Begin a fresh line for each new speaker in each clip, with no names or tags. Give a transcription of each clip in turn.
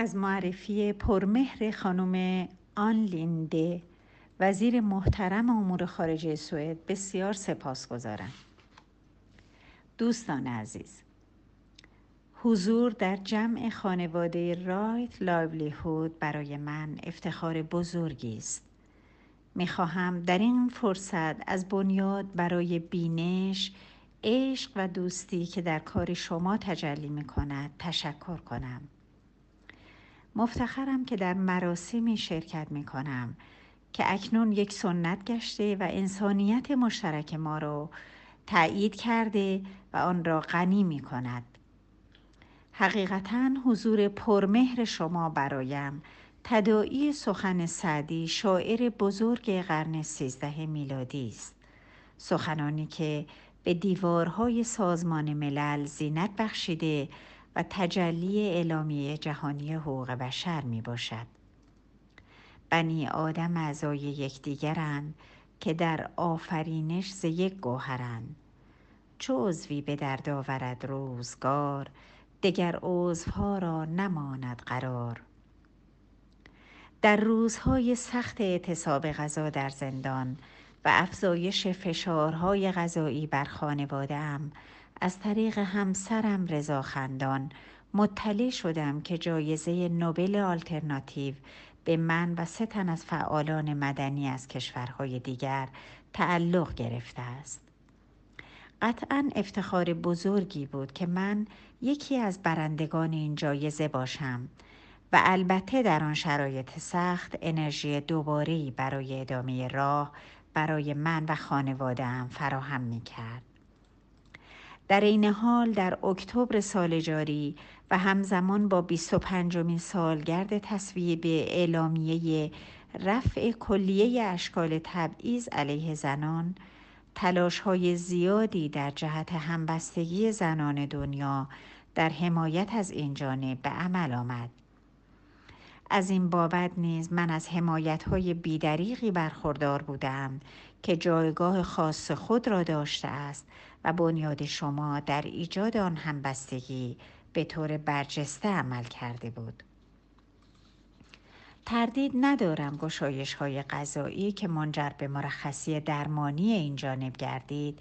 از معرفی پرمهر خانم آن لینده وزیر محترم امور خارجه سوئد بسیار سپاسگزارم. دوستان عزیز حضور در جمع خانواده رایت لایولیهود برای من افتخار بزرگی است. می‌خواهم در این فرصت از بنیاد برای بینش عشق و دوستی که در کار شما تجلی می کند تشکر کنم. مفتخرم که در مراسمی شرکت می کنم که اکنون یک سنت گشته و انسانیت مشترک ما را تأیید کرده و آن را غنی می کند. حقیقتا حضور پرمهر شما برایم تدائی سخن سعدی شاعر بزرگ قرن سیزده میلادی است سخنانی که به دیوارهای سازمان ملل زینت بخشیده و تجلی اعلامیه جهانی حقوق بشر می باشد. بنی آدم اعضای یکدیگرند که در آفرینش ز یک گوهرند چو عضوی به درد آورد روزگار دگر عضوها را نماند قرار در روزهای سخت اعتصاب غذا در زندان و افزایش فشارهای غذایی بر خانوادهام از طریق همسرم رضا خندان مطلع شدم که جایزه نوبل آلترناتیو به من و سه تن از فعالان مدنی از کشورهای دیگر تعلق گرفته است. قطعا افتخار بزرگی بود که من یکی از برندگان این جایزه باشم و البته در آن شرایط سخت انرژی دوباره برای ادامه راه برای من و خانوادهام فراهم می کرد. در این حال در اکتبر سال جاری و همزمان با 25 مین سالگرد تصویب اعلامیه رفع کلیه اشکال تبعیض علیه زنان تلاش های زیادی در جهت همبستگی زنان دنیا در حمایت از این جانب به عمل آمد. از این بابت نیز من از حمایت های بیدریقی برخوردار بودم که جایگاه خاص خود را داشته است و بنیاد شما در ایجاد آن همبستگی به طور برجسته عمل کرده بود. تردید ندارم گشایش های غذایی که منجر به مرخصی درمانی این جانب گردید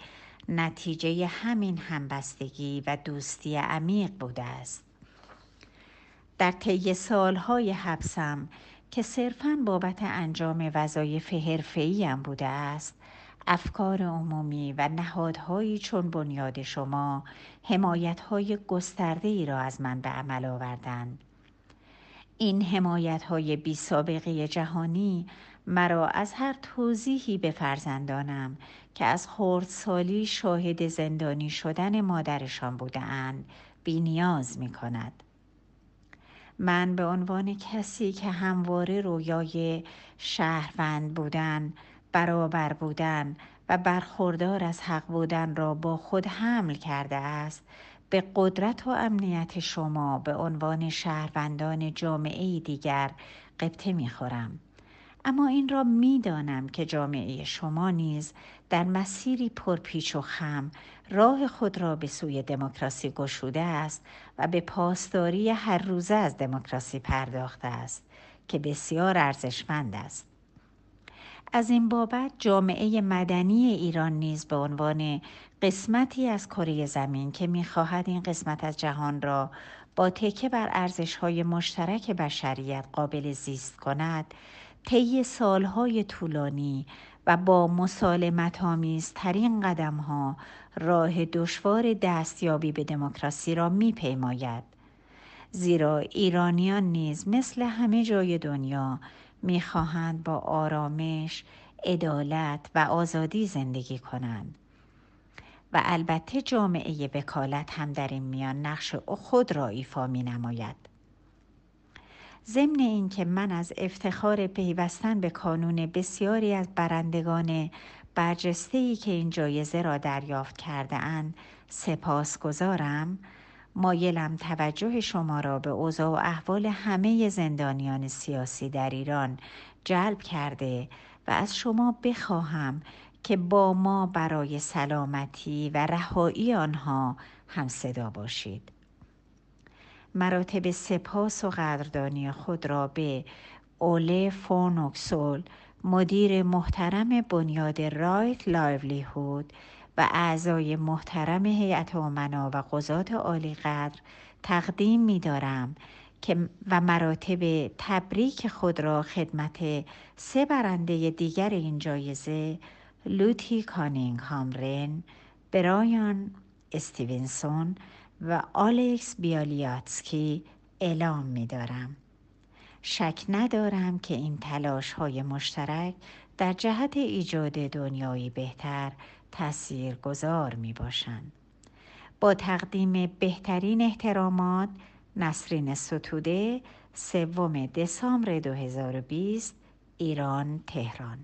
نتیجه همین همبستگی و دوستی عمیق بوده است. در طی سالهای حبسم که صرفاً بابت انجام وظایف حرفه‌ایم بوده است افکار عمومی و نهادهایی چون بنیاد شما حمایتهای گسترده ای را از من به عمل آوردند. این حمایت های بی سابقه جهانی مرا از هر توضیحی به فرزندانم که از خردسالی شاهد زندانی شدن مادرشان بودند بی نیاز می کند. من به عنوان کسی که همواره رویای شهروند بودن برابر بودن و برخوردار از حق بودن را با خود حمل کرده است به قدرت و امنیت شما به عنوان شهروندان جامعه دیگر قبطه می‌خورم. اما این را می‌دانم که جامعه شما نیز در مسیری پرپیچ و خم راه خود را به سوی دموکراسی گشوده است و به پاسداری هر روزه از دموکراسی پرداخته است که بسیار ارزشمند است. از این بابت جامعه مدنی ایران نیز به عنوان قسمتی از کره زمین که می‌خواهد این قسمت از جهان را با تکه بر ارزشهای مشترک بشریت قابل زیست کند طی سالهای طولانی و با مسالمت آمیزترین قدم ها راه دشوار دستیابی به دموکراسی را میپیماید زیرا ایرانیان نیز مثل همه جای دنیا می‌خواهند با آرامش، عدالت و آزادی زندگی کنند. و البته جامعه وکالت هم در این میان نقش خود را ایفا می نماید. ضمن اینکه من از افتخار پیوستن به کانون بسیاری از برندگان برجسته که این جایزه را دریافت کرده اند سپاس گذارم مایلم توجه شما را به اوضاع و احوال همه زندانیان سیاسی در ایران جلب کرده و از شما بخواهم که با ما برای سلامتی و رهایی آنها هم صدا باشید. مراتب سپاس و قدردانی خود را به اوله فون اوکسکول مدیر محترم بنیاد Right Livelihood و اعضای محترم هیئت امنا و قضات عالی قدر تقدیم می دارم که و مراتب تبریک خود را خدمت سه برنده دیگر این جایزه لوتی کانینگهام رن، برایان استیونسون و آلکس بیالیاتسکی اعلام می دارم. شک ندارم که این تلاش های مشترک در جهت ایجاد دنیایی بهتر تأثیر گذار می باشند. با تقدیم بهترین احترامات نسرین ستوده سوم دسامبر 2020 ایران تهران